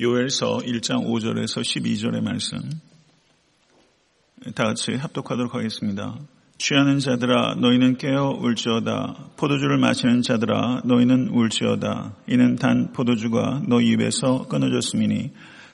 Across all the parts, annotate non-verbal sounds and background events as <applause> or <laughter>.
요엘서 1장 5절에서 12절의 말씀. 다 같이 합독하도록 하겠습니다. 취하는 자들아 너희는 깨어 울지어다. 포도주를 마시는 자들아 너희는 울지어다. 이는 단 포도주가 너희 입에서 끊어졌음이니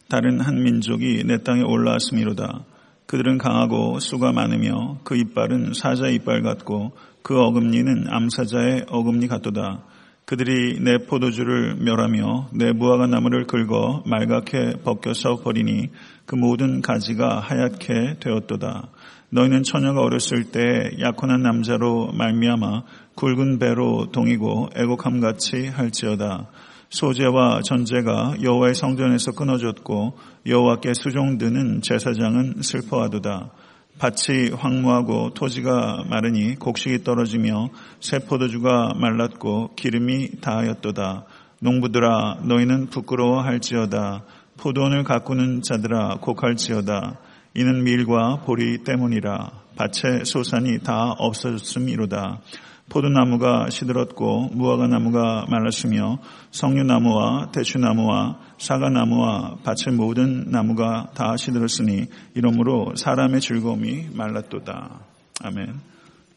다른 한 민족이 내 땅에 올라왔음이로다. 그들은 강하고 수가 많으며 그 이빨은 사자 이빨 같고 그 어금니는 암사자의 어금니 같도다 그들이 내 포도주를 멸하며 내 무화과 나무를 긁어 말갛게 벗겨서 버리니 그 모든 가지가 하얗게 되었도다. 너희는 처녀가 어렸을 때 약혼한 남자로 말미암아 굵은 배로 동이고 애곡함 같이 할지어다. 소재와 전제가 여호와의 성전에서 끊어졌고 여호와께 수종드는 제사장은 슬퍼하도다. 밭이 황무하고 토지가 마르니 곡식이 떨어지며 새 포도주가 말랐고 기름이 다하였도다. 농부들아 너희는 부끄러워할지어다. 포도원을 가꾸는 자들아 곡할지어다. 이는 밀과 보리 때문이라 밭의 소산이 다 없어졌음이로다. 포도나무가 시들었고 무화과 나무가 말랐으며 석류나무와 대추나무와 사과나무와 밭의 모든 나무가 다 시들었으니 이러므로 사람의 즐거움이 말랐도다. 아멘.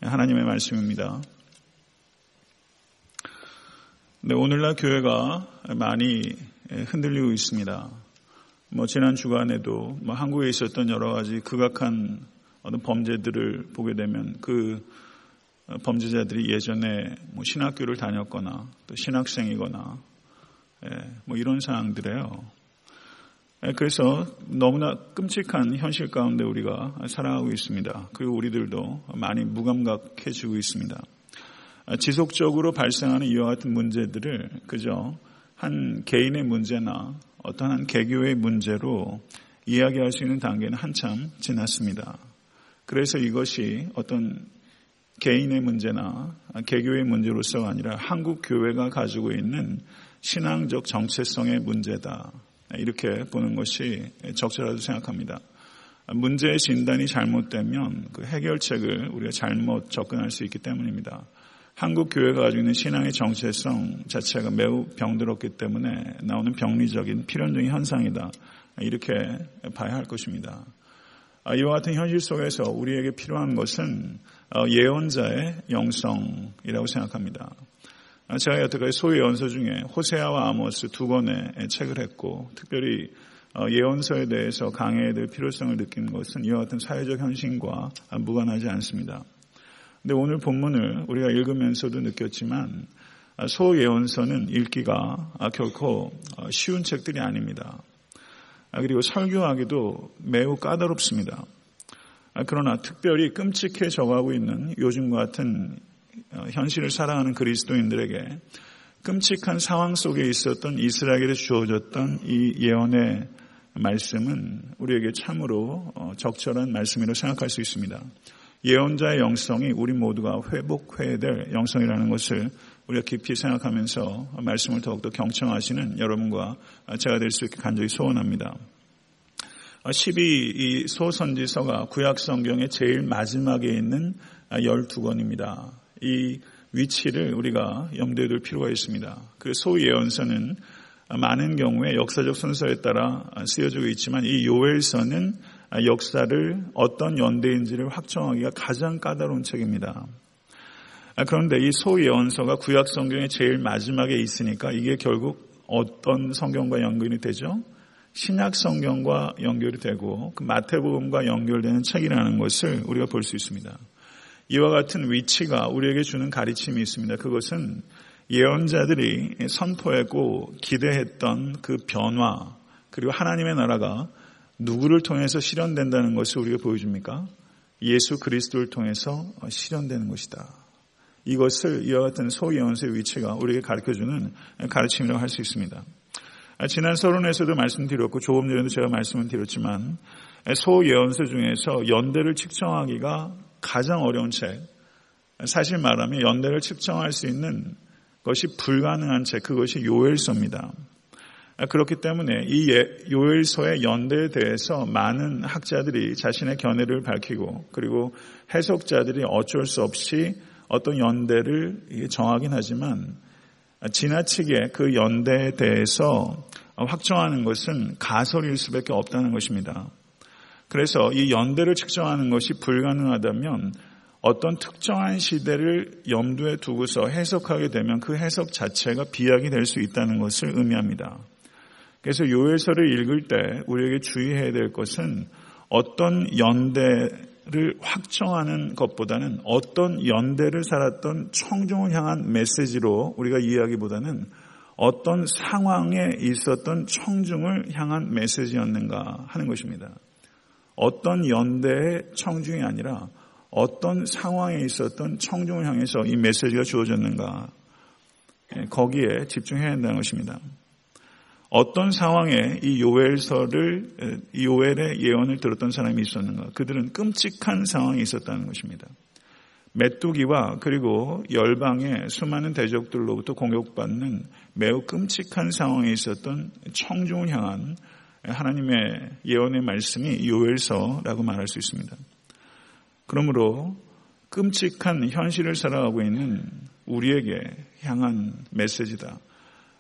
하나님의 말씀입니다. 네, 오늘날 교회가 많이 흔들리고 있습니다. 뭐 지난 주간에도 뭐 한국에 있었던 여러 가지 극악한 어떤 범죄들을 보게 되면 그 범죄자들이 예전에 뭐 신학교를 다녔거나 또 신학생이거나 예, 뭐 이런 상황들이에요. 예, 그래서 너무나 끔찍한 현실 가운데 우리가 살아가고 있습니다. 그리고 우리들도 많이 무감각해지고 있습니다. 지속적으로 발생하는 이와 같은 문제들을 그저 한 개인의 문제나 어떤 한 개교의 문제로 이야기할 수 있는 단계는 한참 지났습니다. 그래서 이것이 어떤 개인의 문제나 개교의 문제로서가 아니라 한국 교회가 가지고 있는 신앙적 정체성의 문제다. 이렇게 보는 것이 적절하다고 생각합니다. 문제의 진단이 잘못되면 그 해결책을 우리가 잘못 접근할 수 있기 때문입니다. 한국 교회가 가지고 있는 신앙의 정체성 자체가 매우 병들었기 때문에 나오는 병리적인 필연적인 현상이다. 이렇게 봐야 할 것입니다. 아, 이와 같은 현실 속에서 우리에게 필요한 것은 어, 예언자의 영성이라고 생각합니다. 아, 제가 여태까지 소예언서 중에 호세아와 아모스 두 권의 책을 했고 특별히 어, 예언서에 대해서 강해야 될 필요성을 느낀 것은 이와 같은 사회적 현실과 무관하지 않습니다. 근데 오늘 본문을 우리가 읽으면서도 느꼈지만 아, 소예언서는 읽기가 결코 어, 쉬운 책들이 아닙니다. 그리고 설교하기도 매우 까다롭습니다. 아, 그러나 특별히 끔찍해져가고 있는 요즘 같은 어, 현실을 살아가는 그리스도인들에게 끔찍한 상황 속에 있었던 이스라엘에 주어졌던 이 예언의 말씀은 우리에게 참으로 어, 적절한 말씀이라고 생각할 수 있습니다. 예언자의 영성이 우리 모두가 회복해야 될 영성이라는 것을 우리가 깊이 생각하면서 말씀을 더욱더 경청하시는 여러분과 제가 될 수 있게 간절히 소원합니다. 12이 소선지서가 구약 성경의 제일 마지막에 있는 12권입니다. 이 위치를 우리가 염두에 둘 필요가 있습니다. 그 소예언서는 많은 경우에 역사적 순서에 따라 쓰여지고 있지만 이 요엘서는 역사를 어떤 연대인지를 확정하기가 가장 까다로운 책입니다. 그런데 이 소예언서가 구약 성경의 제일 마지막에 있으니까 이게 결국 어떤 성경과 연관이 되죠? 신약 성경과 연결이 되고 그 마태복음과 연결되는 책이라는 것을 우리가 볼 수 있습니다. 이와 같은 위치가 우리에게 주는 가르침이 있습니다. 그것은 예언자들이 선포했고 기대했던 그 변화 그리고 하나님의 나라가 누구를 통해서 실현된다는 것을 우리가 보여줍니까? 예수 그리스도를 통해서 실현되는 것이다. 이것을 이와 같은 소예언서의 위치가 우리에게 가르쳐주는 가르침이라고 할 수 있습니다. 아, 지난 서론에서도 말씀드렸고 조금 전에도 제가 말씀을 드렸지만 소예언서 중에서 연대를 측정하기가 가장 어려운 책. 사실 말하면 연대를 측정할 수 있는 것이 불가능한 책, 그것이 요엘서입니다. 아, 그렇기 때문에 이 예, 요엘서의 연대에 대해서 많은 학자들이 자신의 견해를 밝히고 그리고 해석자들이 어쩔 수 없이 어떤 연대를 정하긴 하지만 지나치게 그 연대에 대해서 확정하는 것은 가설일 수밖에 없다는 것입니다. 그래서 이 연대를 측정하는 것이 불가능하다면 어떤 특정한 시대를 염두에 두고서 해석하게 되면 그 해석 자체가 비약이 될 수 있다는 것을 의미합니다. 그래서 요엘서를 읽을 때 우리에게 주의해야 될 것은 어떤 연대 를 확정하는 것보다는 어떤 연대를 살았던 청중을 향한 메시지로 우리가 이해하기보다는 어떤 상황에 있었던 청중을 향한 메시지였는가 하는 것입니다. 어떤 연대의 청중이 아니라 어떤 상황에 있었던 청중을 향해서 이 메시지가 주어졌는가 예, 거기에 집중해야 한다는 것입니다. 어떤 상황에 이 요엘서를 이 요엘의 예언을 들었던 사람이 있었는가? 그들은 끔찍한 상황이 있었다는 것입니다. 메뚜기와 그리고 열방의 수많은 대적들로부터 공격받는 매우 끔찍한 상황에 있었던 청중을 향한 하나님의 예언의 말씀이 요엘서라고 말할 수 있습니다. 그러므로 끔찍한 현실을 살아가고 있는 우리에게 향한 메시지다.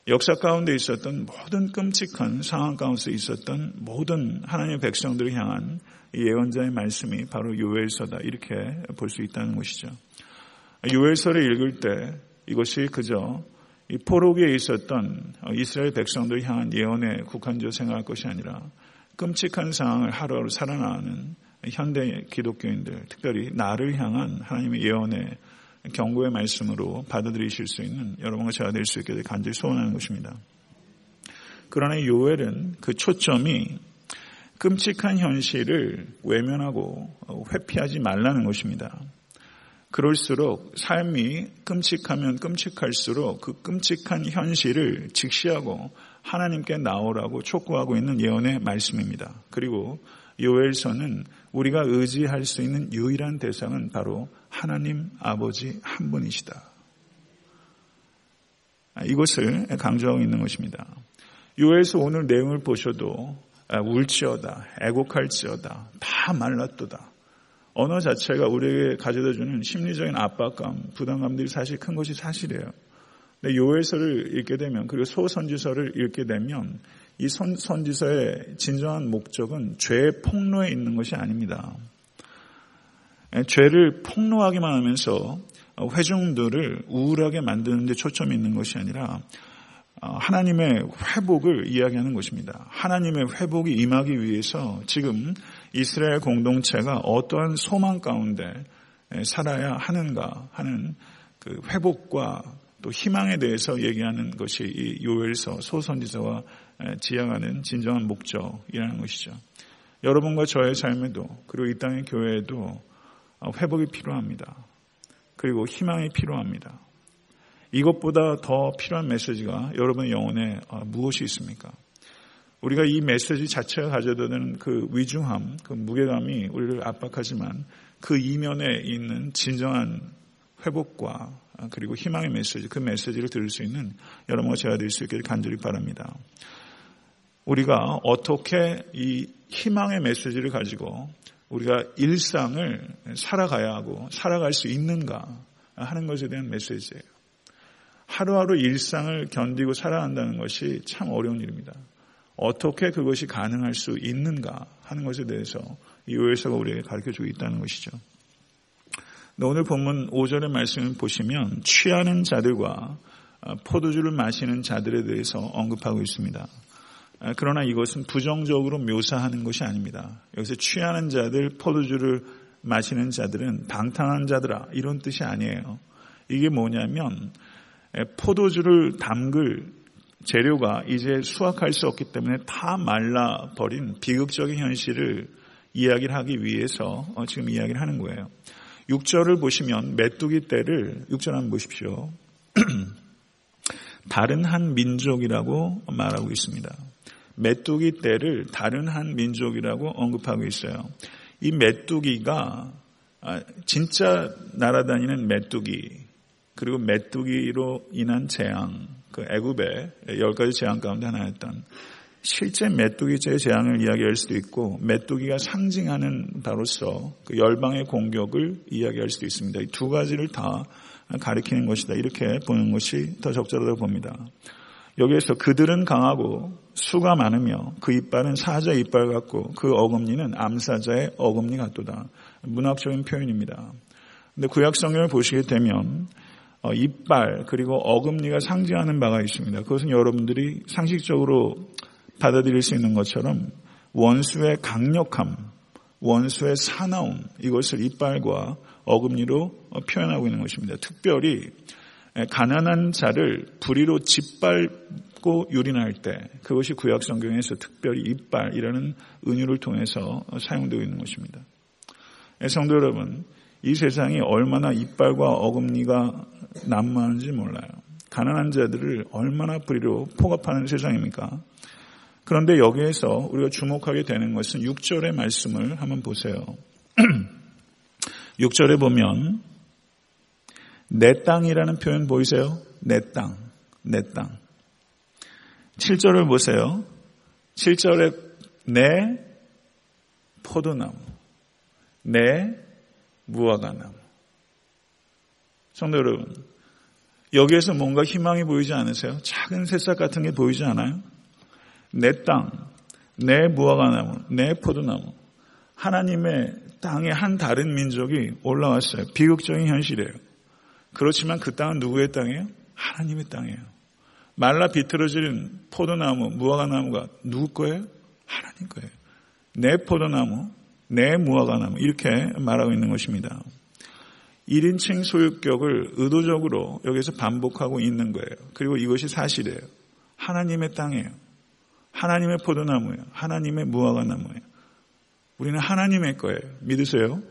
역사 가운데 있었던 모든 끔찍한 상황 가운데 있었던 모든 하나님의 백성들을 향한 예언자의 말씀이 바로 요엘서다. 이렇게 볼 수 있다는 것이죠. 요엘서를 읽을 때 이것이 그저 이 포로기에 있었던 이스라엘 백성들을 향한 예언에 국한적으로 생각할 것이 아니라 끔찍한 상황을 하루하루 살아나는 현대 기독교인들, 특별히 나를 향한 하나님의 예언의 경고의 말씀으로 받아들이실 수 있는 여러분과 제가 될 수 있게 간절히 소원하는 것입니다. 그러나 요엘은 그 초점이 끔찍한 현실을 외면하고 회피하지 말라는 것입니다. 그럴수록 삶이 끔찍하면 끔찍할수록 그 끔찍한 현실을 직시하고 하나님께 나오라고 촉구하고 있는 예언의 말씀입니다. 그리고 요엘서는 우리가 의지할 수 있는 유일한 대상은 바로 하나님 아버지 한 분이시다. 이것을 강조하고 있는 것입니다. 요엘서 오늘 내용을 보셔도 울지어다, 애곡할지어다, 다 말랐도다. 언어 자체가 우리에게 가져다 주는 심리적인 압박감, 부담감들이 사실 큰 것이 사실이에요. 근데 요엘서를 읽게 되면 그리고 소선지서를 읽게 되면 이 선, 선지서의 진정한 목적은 죄의 폭로에 있는 것이 아닙니다. 예, 죄를 폭로하기만 하면서 회중들을 우울하게 만드는 데 초점이 있는 것이 아니라 어, 하나님의 회복을 이야기하는 것입니다. 하나님의 회복이 임하기 위해서 지금 이스라엘 공동체가 어떠한 소망 가운데 살아야 하는가 하는 그 회복과 또 희망에 대해서 얘기하는 것이 이 요엘서 소선지서와 지향하는 진정한 목적이라는 것이죠. 여러분과 저의 삶에도 그리고 이 땅의 교회에도 어, 회복이 필요합니다. 그리고 희망이 필요합니다. 이것보다 더 필요한 메시지가 여러분의 영혼에 어, 무엇이 있습니까? 우리가 이 메시지 자체가 가져다 드는 그 위중함, 그 무게감이 우리를 압박하지만 그 이면에 있는 진정한 회복과 그리고 희망의 메시지, 그 메시지를 들을 수 있는 여러분과 제가 될 수 있기를 간절히 바랍니다. 우리가 어떻게 이 희망의 메시지를 가지고 우리가 일상을 살아가야 하고 살아갈 수 있는가 하는 것에 대한 메시지예요. 하루하루 일상을 견디고 살아간다는 것이 참 어려운 일입니다. 어떻게 그것이 가능할 수 있는가 하는 것에 대해서 이 요엘서가 우리에게 가르쳐 주고 있다는 것이죠. 오늘 본문 5절의 말씀을 보시면 취하는 자들과 포도주를 마시는 자들에 대해서 언급하고 있습니다. 그러나 이것은 부정적으로 묘사하는 것이 아닙니다. 여기서 취하는 자들, 포도주를 마시는 자들은 방탕한 자들아 이런 뜻이 아니에요. 이게 뭐냐면 포도주를 담글 재료가 이제 수확할 수 없기 때문에 다 말라버린 비극적인 현실을 이야기를 하기 위해서 어, 지금 이야기를 하는 거예요. 6절을 보시면 메뚜기 떼를 6절 한번 보십시오. <clears throat> 다른 한 민족이라고 말하고 있습니다. 메뚜기 떼를 다른 한 민족이라고 언급하고 있어요. 이 메뚜기가 아, 진짜 날아다니는 메뚜기 그리고 메뚜기로 인한 재앙, 그 애굽의 열 가지 재앙 가운데 하나였던 실제 메뚜기죄의 재앙을 이야기할 수도 있고 메뚜기가 상징하는 바로서 그 열방의 공격을 이야기할 수도 있습니다. 이 두 가지를 다 가리키는 것이다. 이렇게 보는 것이 더 적절하다고 봅니다. 여기에서 그들은 강하고 수가 많으며 그 이빨은 사자 이빨 같고 그 어금니는 암사자의 어금니 같도다. 문학적인 표현입니다. 근데 구약 성경을 보시게 되면 어, 이빨 그리고 어금니가 상징하는 바가 있습니다. 그것은 여러분들이 상식적으로 받아들일 수 있는 것처럼 원수의 강력함, 원수의 사나움 이것을 이빨과 어금니로 표현하고 있는 것입니다. 특별히 가난한 자를 불의로 짓밟고 유린할 때 그것이 구약 성경에서 특별히 이빨이라는 은유를 통해서 사용되고 있는 것입니다. 성도 여러분, 이 세상이 얼마나 이빨과 어금니가 난무하는지 몰라요. 가난한 자들을 얼마나 불의로 포갑하는 세상입니까? 그런데 여기에서 우리가 주목하게 되는 것은 6절의 말씀을 한번 보세요. <clears throat> 6절에 보면 내 땅이라는 표현 보이세요? 내 땅, 내 땅. 7절을 보세요. 7절에 내 포도나무, 내 무화과나무. 성도 여러분, 여기에서 뭔가 희망이 보이지 않으세요? 작은 새싹 같은 게 보이지 않아요? 내 땅, 내 무화과나무, 내 포도나무. 하나님의 땅에 한 다른 민족이 올라왔어요. 비극적인 현실이에요. 그렇지만 그 땅은 누구의 땅이에요? 하나님의 땅이에요. 말라 비틀어지는 포도나무, 무화과나무가 누구 거예요? 하나님 거예요. 내 포도나무, 내 무화과나무 이렇게 말하고 있는 것입니다. 1인칭 소유격을 의도적으로 여기서 반복하고 있는 거예요. 그리고 이것이 사실이에요. 하나님의 땅이에요. 하나님의 포도나무예요. 하나님의 무화과 나무예요. 우리는 하나님의 거예요. 믿으세요?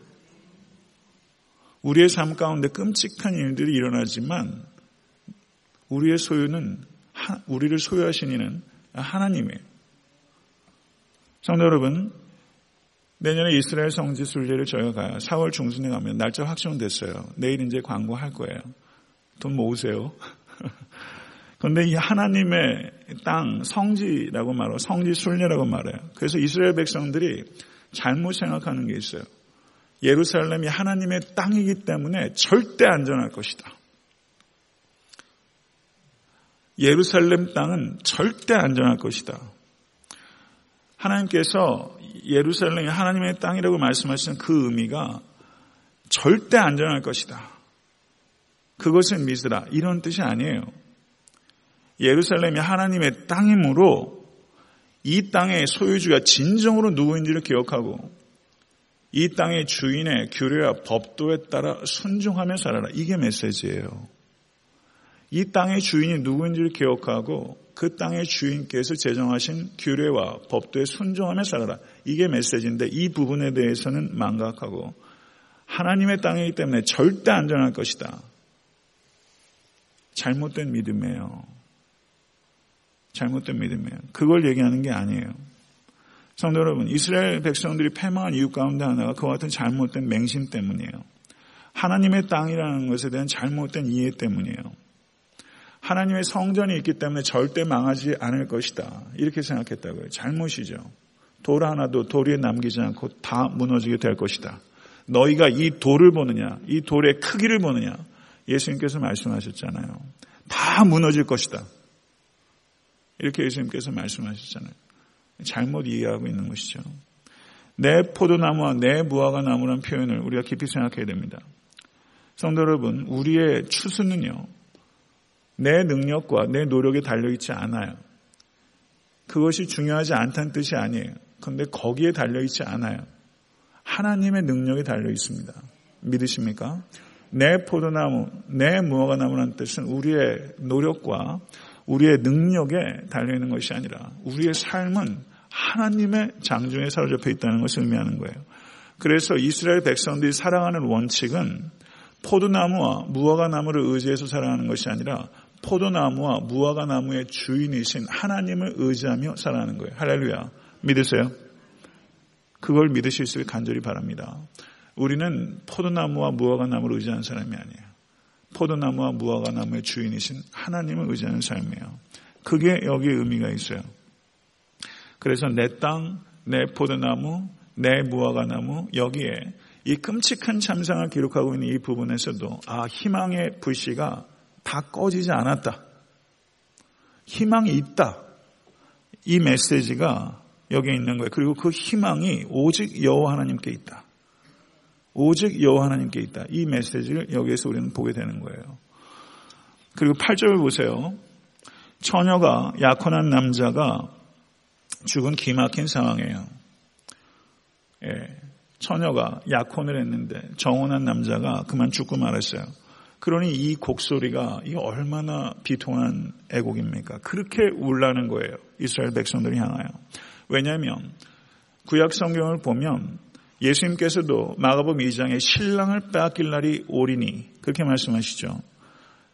우리의 삶 가운데 끔찍한 일들이 일어나지만 우리의 소유는 우리를 소유하신 이는 하나님이에요. 성도 여러분, 내년에 이스라엘 성지 순례를 저희가 가요. 4월 중순에 가면 날짜 확정됐어요. 내일 이제 광고할 거예요. 돈 모으세요. 그런데 이 하나님의 땅 성지라고 말하고 성지 순례라고 말해요. 그래서 이스라엘 백성들이 잘못 생각하는 게 있어요. 예루살렘이 하나님의 땅이기 때문에 절대 안전할 것이다. 예루살렘 땅은 절대 안전할 것이다. 하나님께서 예루살렘이 하나님의 땅이라고 말씀하시는 그 의미가 절대 안전할 것이다. 그것을 믿으라. 이런 뜻이 아니에요. 예루살렘이 하나님의 땅이므로 이 땅의 소유주가 진정으로 누구인지를 기억하고 이 땅의 주인의 규례와 법도에 따라 순종하며 살아라. 이게 메시지예요. 이 땅의 주인이 누구인지를 기억하고 그 땅의 주인께서 제정하신 규례와 법도에 순종하며 살아라. 이게 메시지인데 이 부분에 대해서는 망각하고 하나님의 땅이기 때문에 절대 안전할 것이다. 잘못된 믿음이에요. 잘못된 믿음이에요. 그걸 얘기하는 게 아니에요. 성도 여러분, 이스라엘 백성들이 패망한 이유 가운데 하나가 그와 같은 잘못된 맹심 때문이에요. 하나님의 땅이라는 것에 대한 잘못된 이해 때문이에요. 하나님의 성전이 있기 때문에 절대 망하지 않을 것이다. 이렇게 생각했다고요. 잘못이죠. 돌 하나도 돌 위에 남기지 않고 다 무너지게 될 것이다. 너희가 이 돌을 보느냐, 이 돌의 크기를 보느냐, 예수님께서 말씀하셨잖아요. 다 무너질 것이다. 이렇게 예수님께서 말씀하셨잖아요. 잘못 이해하고 있는 것이죠. 내 포도나무와 내 무화과 나무라는 표현을 우리가 깊이 생각해야 됩니다. 성도 여러분, 우리의 추수는요, 내 능력과 내 노력에 달려있지 않아요. 그것이 중요하지 않다는 뜻이 아니에요. 그런데 거기에 달려있지 않아요. 하나님의 능력이 달려있습니다. 믿으십니까? 내 포도나무, 내 무화과나무라는 뜻은 우리의 노력과 우리의 능력에 달려있는 것이 아니라 우리의 삶은 하나님의 장중에 사로잡혀 있다는 것을 의미하는 거예요. 그래서 이스라엘 백성들이 사랑하는 원칙은 포도나무와 무화과 나무를 의지해서 살아가는 것이 아니라 포도나무와 무화과 나무의 주인이신 하나님을 의지하며 살아가는 거예요. 할렐루야. 믿으세요? 그걸 믿으실 수 간절히 바랍니다. 우리는 포도나무와 무화과 나무를 의지하는 사람이 아니에요. 포도나무와 무화과나무의 주인이신 하나님을 의지하는 삶이에요. 그게 여기에 의미가 있어요. 그래서 내 땅, 내 포도나무, 내 무화과나무 여기에 이 끔찍한 참상을 기록하고 있는 이 부분에서도 아 희망의 불씨가 다 꺼지지 않았다. 희망이 있다. 이 메시지가 여기에 있는 거예요. 그리고 그 희망이 오직 여호와 하나님께 있다. 오직 여호와 하나님께 있다. 이 메시지를 여기에서 우리는 보게 되는 거예요. 그리고 8절을 보세요. 처녀가 약혼한 남자가 죽은 기막힌 상황이에요. 예, 처녀가 약혼을 했는데 정혼한 남자가 그만 죽고 말았어요. 그러니 이 곡소리가 이 얼마나 비통한 애곡입니까? 그렇게 울라는 거예요. 이스라엘 백성들이 향하여. 왜냐하면 구약 성경을 보면 예수님께서도 마가복음 2장에 신랑을 빼앗길 날이 오리니 그렇게 말씀하시죠.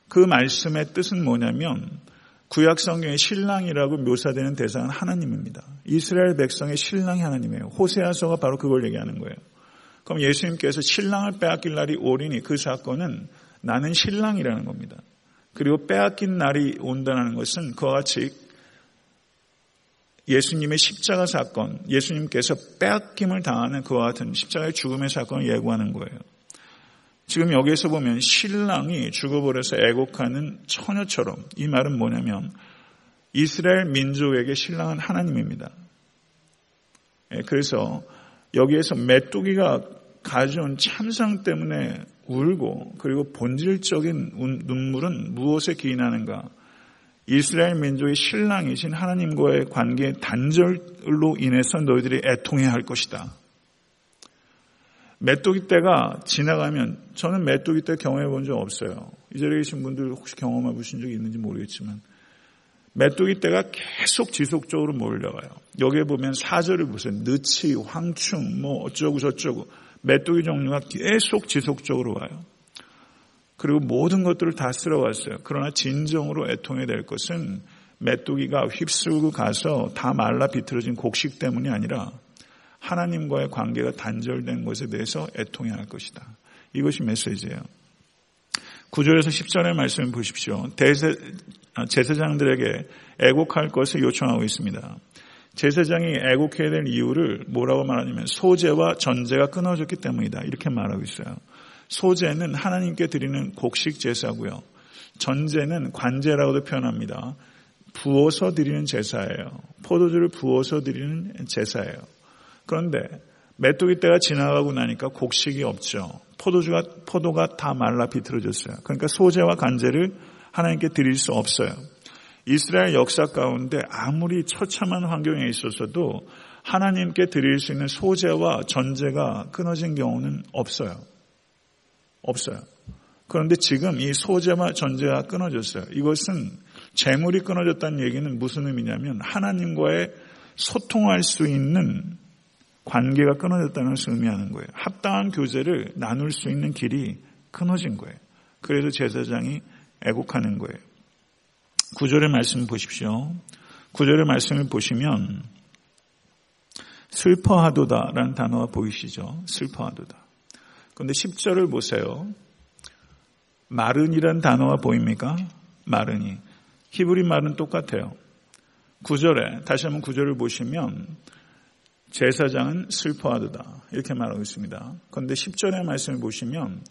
그 말씀의 뜻은 뭐냐면 구약 성경의 신랑이라고 묘사되는 대상은 하나님입니다. 이스라엘 백성의 신랑이 하나님이에요. 호세아서가 바로 그걸 얘기하는 거예요. 그럼 예수님께서 신랑을 빼앗길 날이 오리니 그 사건은 나는 신랑이라는 겁니다. 그리고 빼앗긴 날이 온다는 것은 그와 같이 예수님의 십자가 사건, 예수님께서 빼앗김을 당하는 그와 같은 십자가의 죽음의 사건을 예고하는 거예요. 지금 여기에서 보면 신랑이 죽어버려서 애곡하는 처녀처럼 이 말은 뭐냐면 이스라엘 민족에게 신랑은 하나님입니다. 예, 그래서 여기에서 메뚜기가 가져온 참상 때문에 울고 그리고 본질적인 눈물은 무엇에 기인하는가? 이스라엘 민족의 신랑이신 하나님과의 관계 단절로 인해서 너희들이 애통해야 할 것이다. 메뚜기 때가 지나가면 저는 메뚜기 때 경험해 본 적 없어요. 이 자리에 계신 분들 혹시 경험해 보신 적이 있는지 모르겠지만 메뚜기 때가 계속 지속적으로 몰려가요. 여기에 보면 사절을 보세요. 느치, 황충, 뭐 어쩌고 저쩌고 메뚜기 종류가 계속 지속적으로 와요. 그리고 모든 것들을 다 쓸어 왔어요. 그러나 진정으로 애통해야 될 것은 메뚜기가 휩쓸고 가서 다 말라 비틀어진 곡식 때문이 아니라 하나님과의 관계가 단절된 것에 대해서 애통해야 할 것이다. 이것이 메시지예요. 9절에서 10절의 말씀을 보십시오. 대세, 아, 제사장들에게 애곡할 것을 요청하고 있습니다. 제사장이 애곡해야 될 이유를 뭐라고 말하냐면 소재와 전제가 끊어졌기 때문이다. 이렇게 말하고 있어요. 소재는 하나님께 드리는 곡식 제사고요. 전제는 관제라고도 표현합니다. 부어서 드리는 제사예요. 포도주를 부어서 드리는 제사예요. 그런데 메뚜기 때가 지나가고 나니까 곡식이 없죠. 포도주가 포도가 다 말라 비틀어졌어요. 그러니까 소재와 간제를 하나님께 드릴 수 없어요. 이스라엘 역사 가운데 아무리 처참한 환경에 있어서도 하나님께 드릴 수 있는 소재와 전제가 끊어진 경우는 없어요. 없어요. 그런데 지금 이 소재와 전제가 끊어졌어요. 이것은 재물이 끊어졌다는 얘기는 무슨 의미냐면 하나님과의 소통할 수 있는 관계가 끊어졌다는 것을 의미하는 거예요. 합당한 교제를 나눌 수 있는 길이 끊어진 거예요. 그래서 제사장이 애곡하는 거예요. 구절의 말씀을 보십시오. 구절의 말씀을 보시면 슬퍼하도다라는 단어가 보이시죠? 슬퍼하도다. 그런데 10절을 보세요. 마른이란 단어가 보입니까? 마른이. 히브리 말은 똑같아요. 9절에 다시 한번 9절을 보시면 제사장은 슬퍼하도다. 이렇게 말하고 있습니다. 그런데 10절의 말씀을 보시면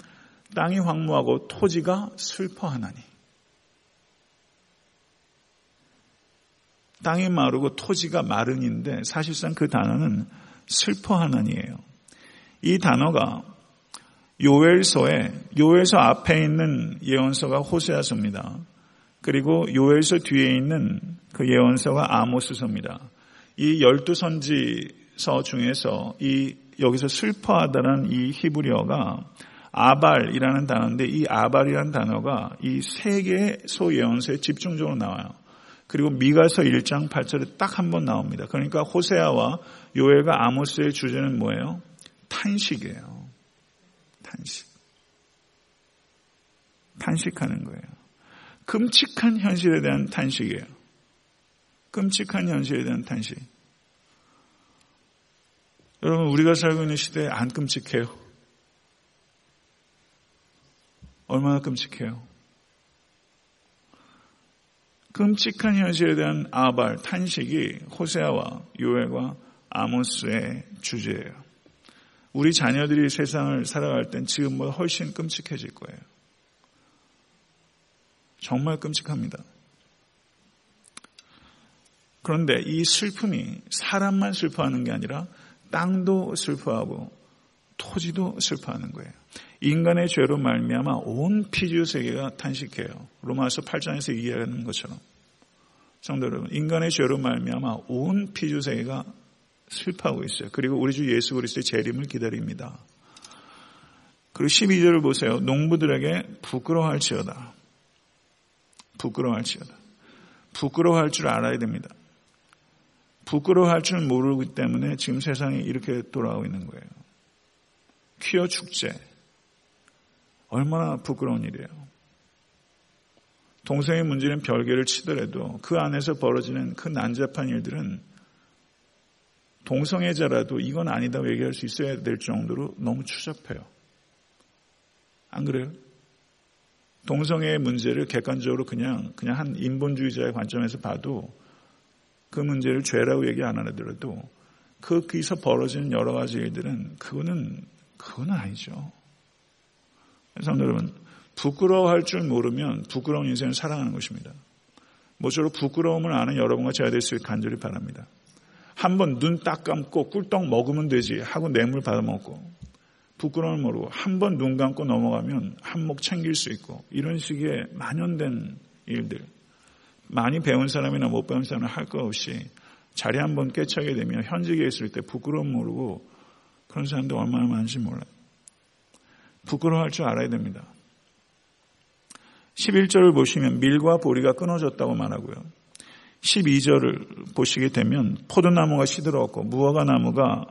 땅이 황무하고 토지가 슬퍼하나니. 땅이 마르고 토지가 마른인데 사실상 그 단어는 슬퍼하나니예요. 이 단어가 요엘서에 요엘서 앞에 있는 예언서가 호세아서입니다. 그리고 요엘서 뒤에 있는 그 예언서가 아모스서입니다. 이 열두 선지 서 중에서 이 여기서 슬퍼하다는 이 히브리어가 아발이라는 단어인데 이 아발이라는 단어가 이 세 개의 소예언서에 집중적으로 나와요. 그리고 미가서 1장 8절에 딱 한 번 나옵니다. 그러니까 호세아와 요엘과 아모스의 주제는 뭐예요? 탄식이에요. 탄식. 탄식하는 거예요. 끔찍한 현실에 대한 탄식이에요. 끔찍한 현실에 대한 탄식. 여러분, 우리가 살고 있는 시대에 안 끔찍해요. 얼마나 끔찍해요. 끔찍한 현실에 대한 아발, 탄식이 호세아와 요엘과 아모스의 주제예요. 우리 자녀들이 세상을 살아갈 땐 지금보다 훨씬 끔찍해질 거예요. 정말 끔찍합니다. 그런데 이 슬픔이 사람만 슬퍼하는 게 아니라 땅도 슬퍼하고 토지도 슬퍼하는 거예요. 인간의 죄로 말미암아 온 피지의 세계가 탄식해요. 로마서 8장에서 이해하는 것처럼. 성도 여러분, 인간의 죄로 말미암아 온 피지의 세계가 슬퍼하고 있어요. 그리고 우리 주 예수 그리스도의 재림을 기다립니다. 그리고 12절을 보세요. 농부들에게 부끄러워할지어다. 부끄러워할지어다. 부끄러워할 줄 알아야 됩니다. 부끄러워할 줄 모르기 때문에 지금 세상이 이렇게 돌아가고 있는 거예요. 퀴어 축제. 얼마나 부끄러운 일이에요. 동성애 문제는 별개를 치더라도 그 안에서 벌어지는 그 난잡한 일들은 동성애자라도 이건 아니다고 얘기할 수 있어야 될 정도로 너무 추잡해요. 안 그래요? 동성애의 문제를 객관적으로 그냥 그냥 한 인본주의자의 관점에서 봐도 그 문제를 죄라고 얘기 안 하더라도 거기서 벌어지는 여러 가지 일들은 그거는 그건 아니죠. 성도 여러분, 부끄러워할 줄 모르면 부끄러운 인생을 살아가는 것입니다. 모쪼록 부끄러움을 아는 여러분과 제가 될 수 있게 간절히 바랍니다. 한번 눈 딱 감고 꿀떡 먹으면 되지 하고 뇌물 받아먹고 부끄러움을 모르고 한 번 눈 감고 넘어가면 한몫 챙길 수 있고 이런 식의 만연된 일들 많이 배운 사람이나 못 배운 사람은 할거 없이 자리 한 번 깨차게 되면 현직에 있을 때 부끄러움 모르고 그런 사람도 얼마나 많은지 몰라요. 부끄러워할 줄 알아야 됩니다. 11절을 보시면 밀과 보리가 끊어졌다고 말하고요. 12절을 보시게 되면 포도나무가 시들었고 무화과 나무가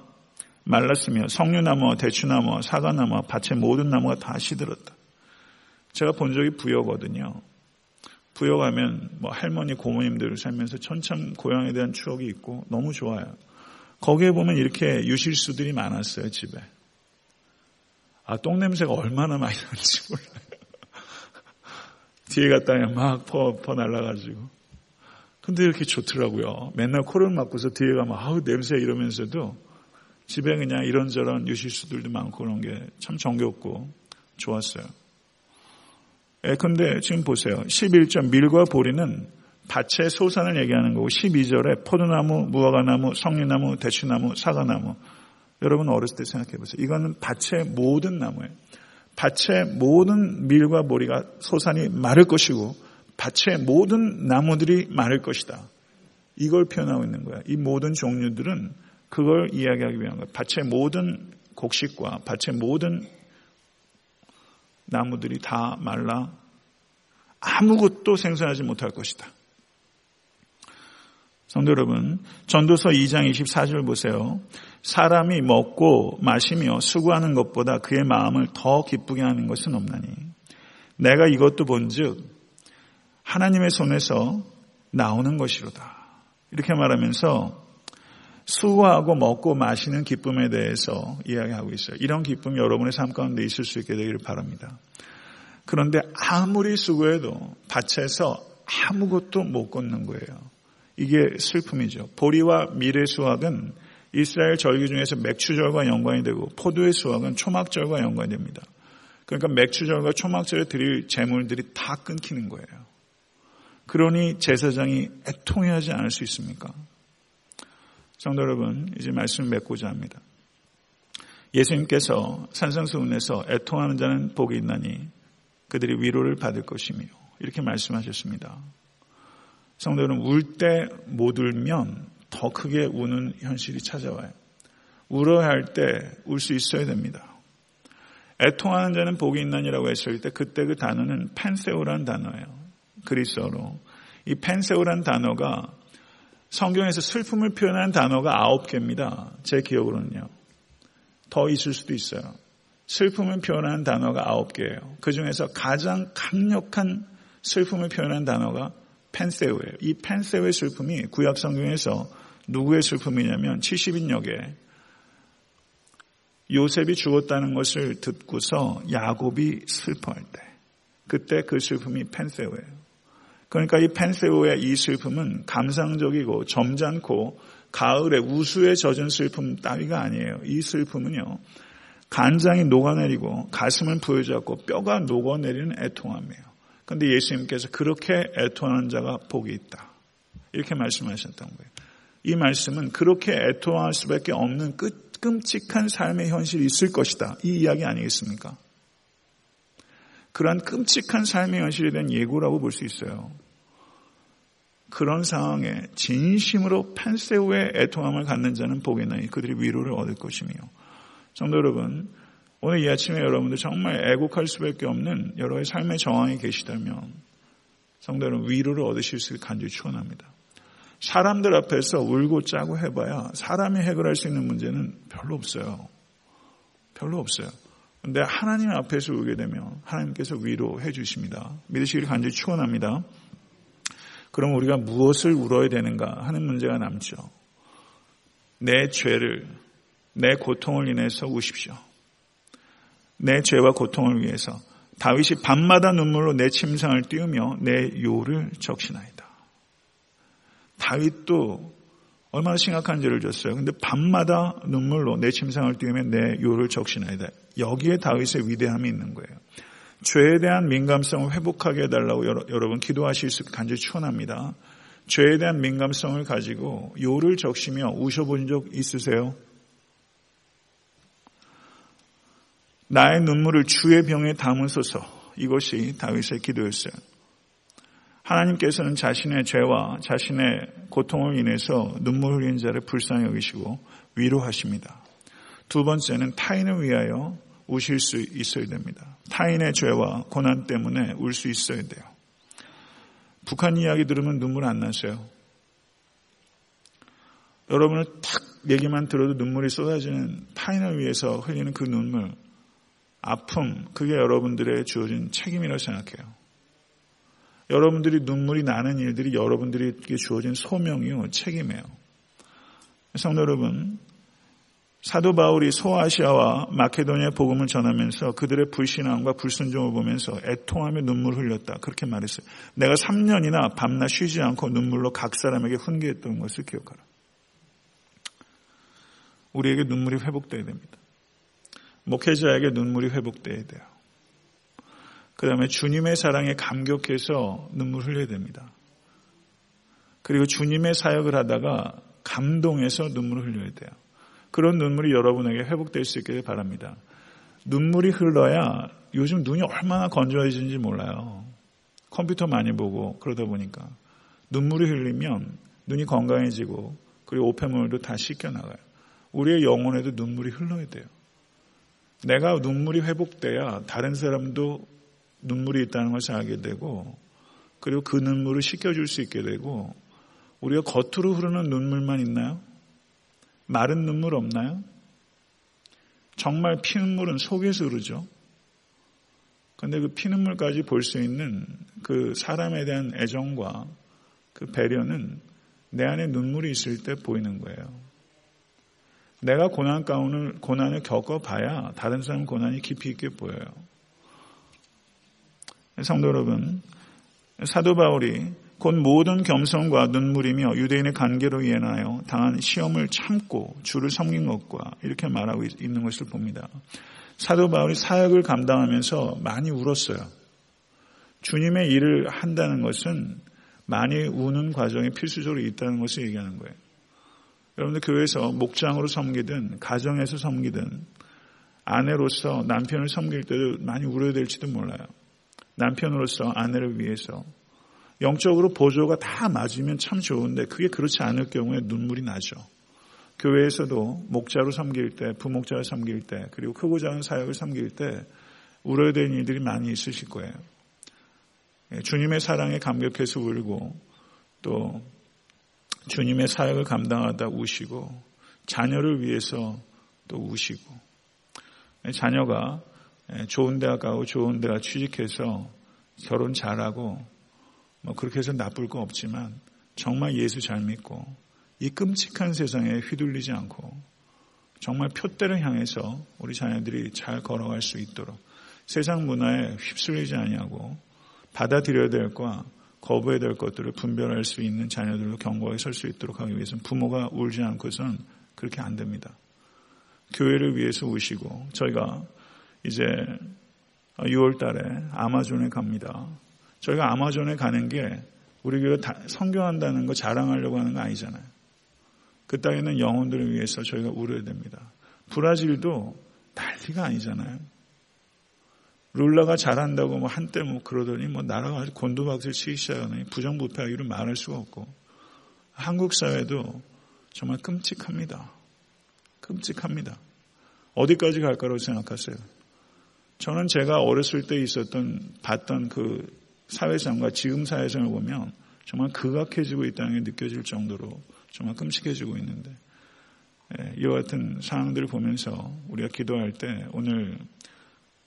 말랐으며 석류나무와 대추나무와 사과나무와 밭의 모든 나무가 다 시들었다. 제가 본 적이 부여거든요. 부여가면 뭐 할머니 고모님들 살면서 천참 고향에 대한 추억이 있고 너무 좋아요. 거기에 보면 이렇게 유실수들이 많았어요, 집에. 아, 똥냄새가 얼마나 많이 나는지 몰라요. <laughs> 뒤에 갔다가 막 퍼, 퍼 날라가지고. 근데 이렇게 좋더라고요. 맨날 코를 막고서 뒤에 가면 아우 냄새 이러면서도 집에 그냥 이런저런 유실수들도 많고 그런 게 참 정겹고 좋았어요. 예, 근데 지금 보세요. 11절 밀과 보리는 밭의 소산을 얘기하는 거고 12절에 포도나무, 무화과나무, 석류나무, 대추나무, 사과나무 여러분 어렸을 때 생각해 보세요. 이거는 밭의 모든 나무예요. 밭의 모든 밀과 보리가 소산이 마를 것이고 밭의 모든 나무들이 마를 것이다. 이걸 표현하고 있는 거야. 이 모든 종류들은 그걸 이야기하기 위한 거야. 밭의 모든 곡식과 밭의 모든 나무들이 다 말라 아무것도 생산하지 못할 것이다. 성도 여러분, 전도서 2장 24절 보세요. 사람이 먹고 마시며 수고하는 것보다 그의 마음을 더 기쁘게 하는 것은 없나니. 내가 이것도 본즉 하나님의 손에서 나오는 것이로다. 이렇게 말하면서 수고하고 먹고 마시는 기쁨에 대해서 이야기하고 있어요. 이런 기쁨이 여러분의 삶 가운데 있을 수 있게 되기를 바랍니다. 그런데 아무리 수고해도 밭에서 아무것도 못 걷는 거예요. 이게 슬픔이죠. 보리와 밀의 수확은 이스라엘 절기 중에서 맥추절과 연관이 되고 포도의 수확은 초막절과 연관이 됩니다. 그러니까 맥추절과 초막절에 드릴 재물들이 다 끊기는 거예요. 그러니 제사장이 애통해하지 않을 수 있습니까? 성도 여러분, 이제 말씀을 맺고자 합니다. 예수님께서 산성수훈에서 애통하는 자는 복이 있나니 그들이 위로를 받을 것이며 이렇게 말씀하셨습니다. 성도 여러분, 울 때 못 울면 더 크게 우는 현실이 찾아와요. 울어야 할 때 울 수 있어야 됩니다. 애통하는 자는 복이 있나니라고 했을 때 그때 그 단어는 펜세오란 단어예요. 그리스어로. 이 펜세오란 단어가 성경에서 슬픔을 표현하는 단어가 아홉 개입니다. 제 기억으로는요. 더 있을 수도 있어요. 슬픔을 표현하는 단어가 아홉 개예요. 그 중에서 가장 강력한 슬픔을 표현하는 단어가 펜세오예요. 이 펜세오의 슬픔이 구약 성경에서 누구의 슬픔이냐면 70인역에 요셉이 죽었다는 것을 듣고서 야곱이 슬퍼할 때 그때 그 슬픔이 펜세오예요. 그러니까 이 펜세오의 이 슬픔은 감상적이고 점잖고 가을에 우수에 젖은 슬픔 따위가 아니에요. 이 슬픔은요. 간장이 녹아내리고 가슴을 부여잡고 뼈가 녹아내리는 애통함이에요. 그런데 예수님께서 그렇게 애통하는 자가 복이 있다. 이렇게 말씀하셨던 거예요. 이 말씀은 그렇게 애통할 수밖에 없는 끝, 끔찍한 삶의 현실이 있을 것이다. 이 이야기 아니겠습니까? 그러한 끔찍한 삶의 현실에 대한 예고라고 볼 수 있어요. 그런 상황에 진심으로 판세 후에 애통함을 갖는 자는 복이 나니 그들이 위로를 얻을 것이며 성도 여러분 오늘 이 아침에 여러분들 정말 애곡할 수밖에 없는 여러 가지 삶의 정황이 계시다면 성도 여러분 위로를 얻으실 수 있게 간절히 축원합니다. 사람들 앞에서 울고 짜고 해봐야 사람이 해결할 수 있는 문제는 별로 없어요. 별로 없어요. 근데 하나님 앞에서 울게 되면 하나님께서 위로해 주십니다. 믿으시길 간절히 축원합니다. 그럼 우리가 무엇을 울어야 되는가 하는 문제가 남죠. 내 죄를 내 고통을 인해서 우십시오. 내 죄와 고통을 위해서 다윗이 밤마다 눈물로 내 침상을 띄우며 내 요를 적시나이다. 다윗도 얼마나 심각한 죄를 졌어요. 근데 밤마다 눈물로 내 침상을 띄우며 내 요를 적시나이다. 여기에 다윗의 위대함이 있는 거예요. 죄에 대한 민감성을 회복하게 해달라고 여러분 기도하실 수 간절히 추원합니다. 죄에 대한 민감성을 가지고 요를 적시며 우셔본 적 있으세요? 나의 눈물을 주의 병에 담으소서. 이것이 다윗의 기도였어요. 하나님께서는 자신의 죄와 자신의 고통을 인해서 눈물 흘린 자를 불쌍히 여기시고 위로하십니다. 두 번째는 타인을 위하여 우실 수 있어야 됩니다. 타인의 죄와 고난 때문에 울 수 있어야 돼요. 북한 이야기 들으면 눈물 안 나세요? 여러분은 탁 얘기만 들어도 눈물이 쏟아지는 타인을 위해서 흘리는 그 눈물, 아픔, 그게 여러분들의 주어진 책임이라고 생각해요. 여러분들이 눈물이 나는 일들이 여러분들에게 주어진 소명이요, 책임이에요. 성도 여러분, 사도 바울이 소아시아와 마케도니아 복음을 전하면서 그들의 불신앙과 불순종을 보면서 애통하며 눈물 흘렸다. 그렇게 말했어요. 내가 3년이나 밤낮 쉬지 않고 눈물로 각 사람에게 훈계했던 것을 기억하라. 우리에게 눈물이 회복되어야 됩니다. 목회자에게 눈물이 회복돼야 돼요. 그 다음에 주님의 사랑에 감격해서 눈물 흘려야 됩니다. 그리고 주님의 사역을 하다가 감동해서 눈물을 흘려야 돼요. 그런 눈물이 여러분에게 회복될 수 있기를 바랍니다. 눈물이 흘러야 요즘 눈이 얼마나 건조해진지 몰라요. 컴퓨터 많이 보고 그러다 보니까 눈물이 흘리면 눈이 건강해지고 그리고 오폐물도 다 씻겨나가요. 우리의 영혼에도 눈물이 흘러야 돼요. 내가 눈물이 회복돼야 다른 사람도 눈물이 있다는 것을 알게 되고 그리고 그 눈물을 씻겨줄 수 있게 되고 우리가 겉으로 흐르는 눈물만 있나요? 마른 눈물 없나요? 정말 피눈물은 속에서 흐르죠. 그런데 그 피눈물까지 볼 수 있는 그 사람에 대한 애정과 그 배려는 내 안에 눈물이 있을 때 보이는 거예요. 내가 고난 가운을 고난을 겪어봐야 다른 사람 고난이 깊이 있게 보여요. 성도 여러분, 사도 바울이 곧 모든 겸손과 눈물이며 유대인의 관계로 인하여 당한 시험을 참고 주를 섬긴 것과 이렇게 말하고 있는 것을 봅니다. 사도 바울이 사역을 감당하면서 많이 울었어요. 주님의 일을 한다는 것은 많이 우는 과정이 필수적으로 있다는 것을 얘기하는 거예요. 여러분들 교회에서 목장으로 섬기든 가정에서 섬기든 아내로서 남편을 섬길 때도 많이 울어야 될지도 몰라요. 남편으로서 아내를 위해서 영적으로 보조가 다 맞으면 참 좋은데 그게 그렇지 않을 경우에 눈물이 나죠. 교회에서도 목자로 섬길 때, 부목자를 섬길 때, 그리고 크고 작은 사역을 섬길 때 울어야 되는 일들이 많이 있으실 거예요. 예, 주님의 사랑에 감격해서 울고 또 주님의 사역을 감당하다 우시고 자녀를 위해서 또 우시고 자녀가 좋은 대학 가고 좋은 대학 취직해서 결혼 잘하고 뭐 그렇게 해서 나쁠 거 없지만 정말 예수 잘 믿고 이 끔찍한 세상에 휘둘리지 않고 정말 표대를 향해서 우리 자녀들이 잘 걸어갈 수 있도록 세상 문화에 휩쓸리지 아니하고 받아들여야 될과 거부해야 될 것들을 분별할 수 있는 자녀들로 경고하게 설 수 있도록 하기 위해서는 부모가 울지 않고선 그렇게 안 됩니다. 교회를 위해서 우시고 저희가 이제 6월 달에 아마존에 갑니다. 저희가 아마존에 가는 게 우리 교회 성경한다는 거 자랑하려고 하는 거 아니잖아요. 그 땅에는 영혼들을 위해서 저희가 울어야 됩니다. 브라질도 난리가 아니잖아요. 룰라가 잘한다고 뭐 한때 뭐 그러더니 뭐 나라가 곤두박질 치기 시작하니 부정부패하기로 말할 수가 없고 한국 사회도 정말 끔찍합니다. 끔찍합니다. 어디까지 갈까라고 생각하세요? 저는 제가 어렸을 때 있었던 봤던 그 사회상과 지금 사회상을 보면 정말 극악해지고 있다는 게 느껴질 정도로 정말 끔찍해지고 있는데 예, 이와 같은 상황들을 보면서 우리가 기도할 때 오늘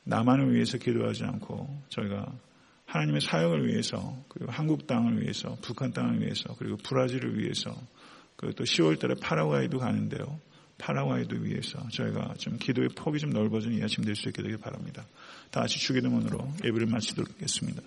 나만을 위해서 기도하지 않고 저희가 하나님의 사역을 위해서 그리고 한국 땅을 위해서 북한 땅을 위해서 그리고 브라질을 위해서 그리고 또 10월 달에 파라과이도 가는데요. 파라과이도 위해서 저희가 좀 기도의 폭이 좀 넓어진 이 아침 될 수 있게 되길 바랍니다. 다 같이 주기도문으로 예배를 마치도록 하겠습니다.